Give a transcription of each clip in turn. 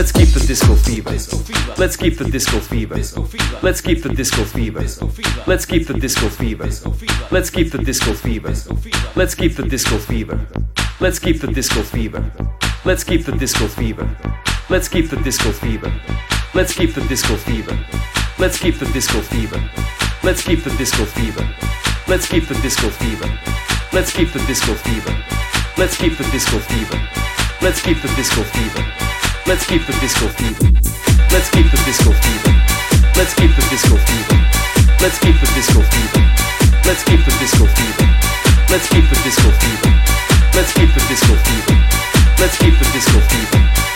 Let's keep the disco fever. Let's keep the disco fever. Let's keep the disco fever. Let's keep the disco fever. Let's keep the disco fever. Let's keep the disco fever. Let's keep the disco fever. Let's keep the disco fever. Let's keep the disco fever. Let's keep the disco fever. Let's keep the disco fever. Let's keep the disco fever. Let's keep the disco fever. Let's keep the disco fever. Let's keep the disco fever. Let's keep the disco fever. Let's keep the disco fever. Let's keep the disco fever. Let's keep the disco fever. Let's keep the disco fever. Let's keep the disco fever. Let's keep the disco fever. Let's keep the disco fever. Let's keep the disco fever.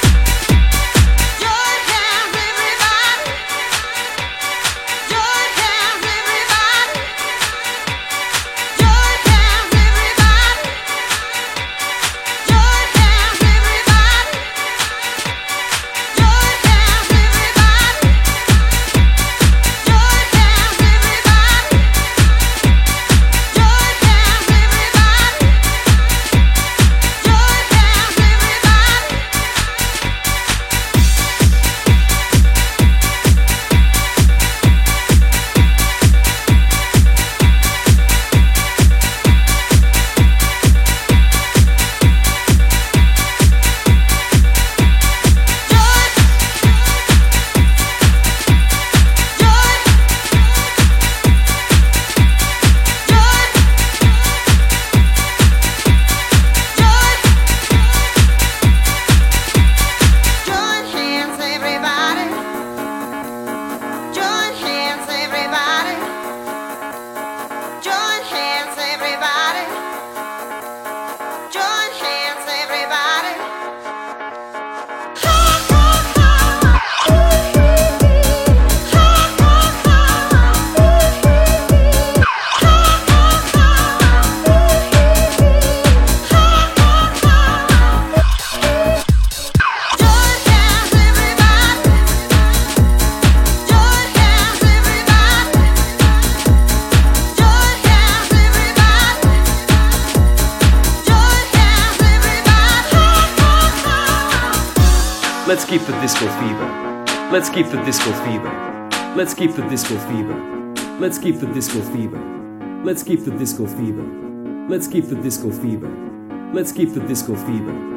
Let's keep the disco fever. Let's keep the disco fever. Let's keep the disco fever. Let's keep the disco fever. Let's keep the disco fever.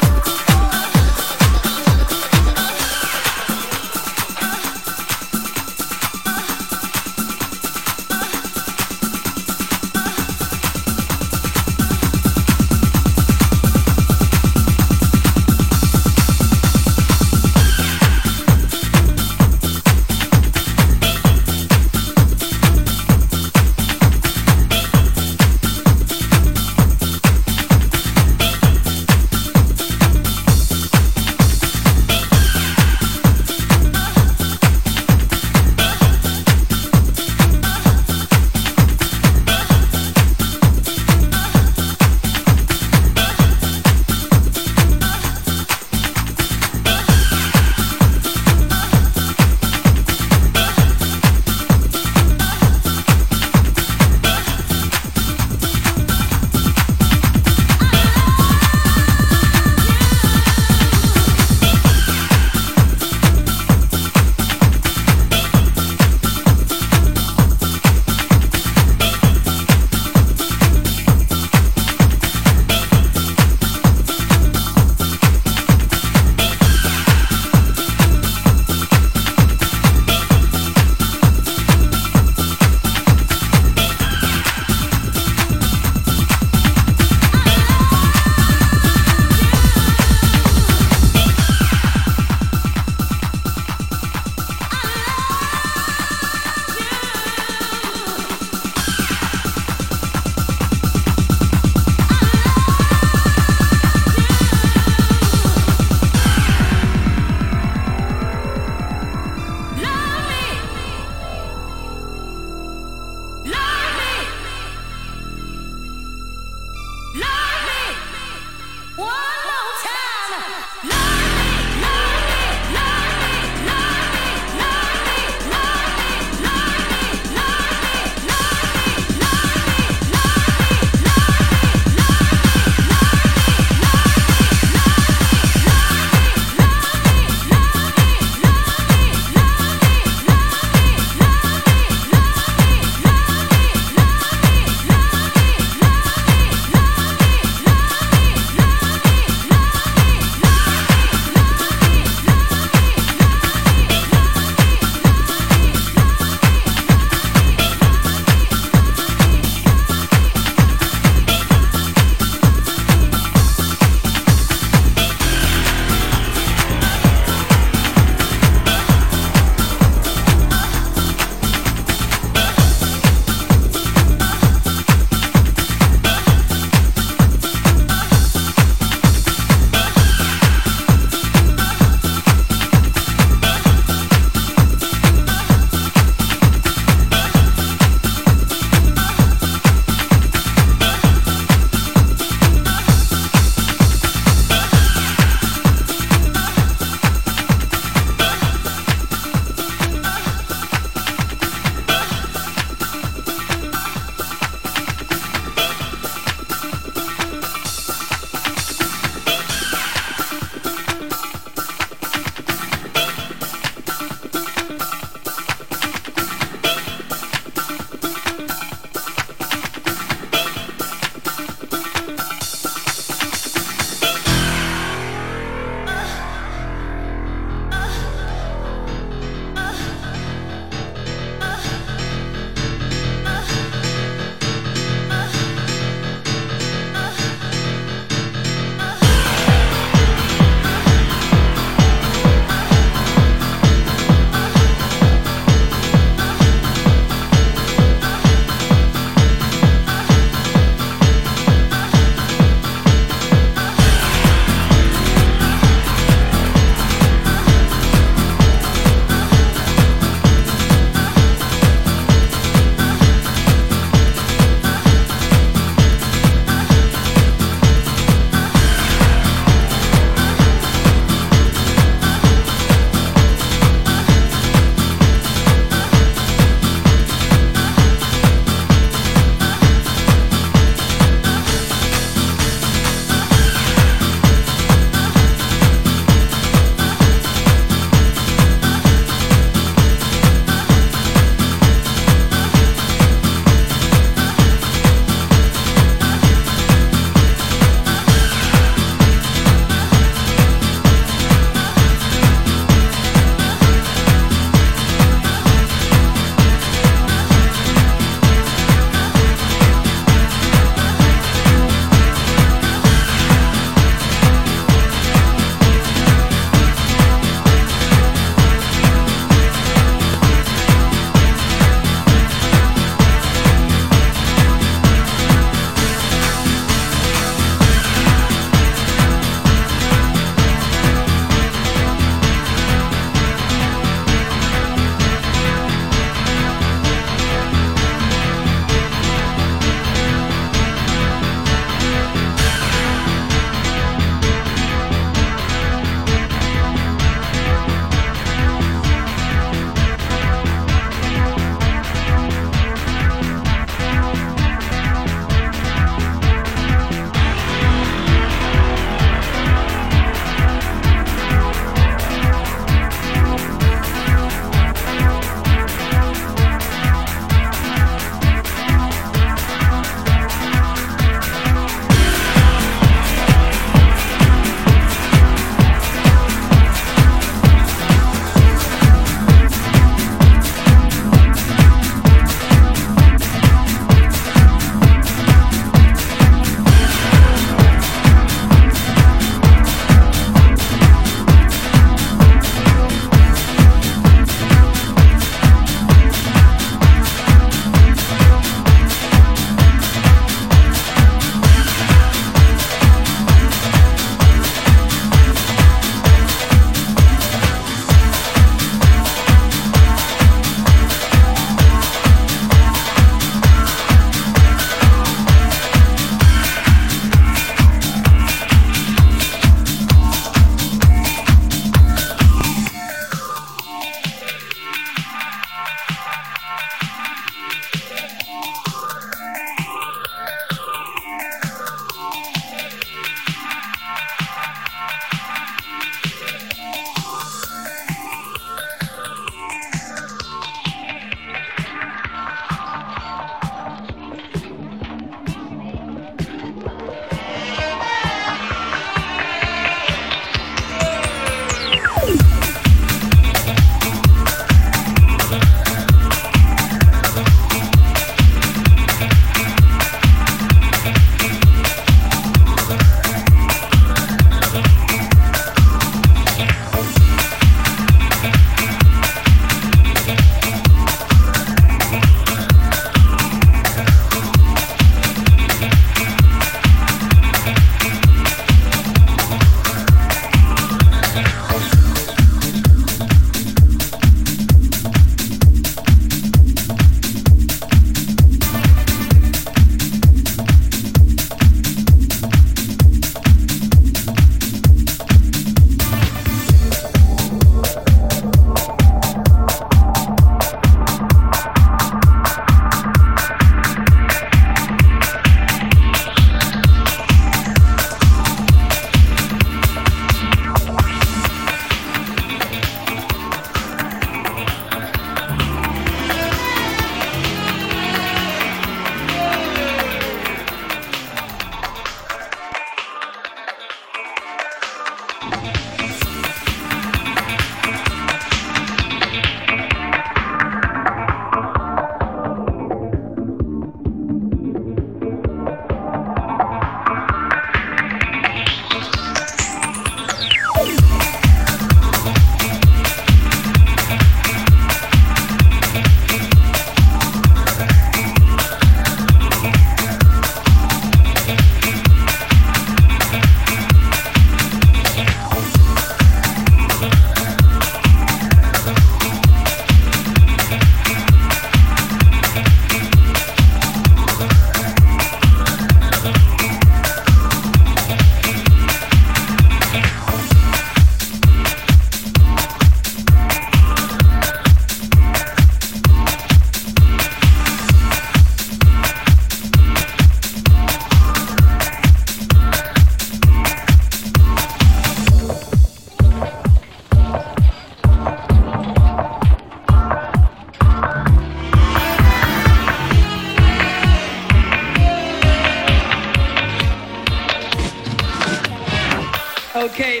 Okay.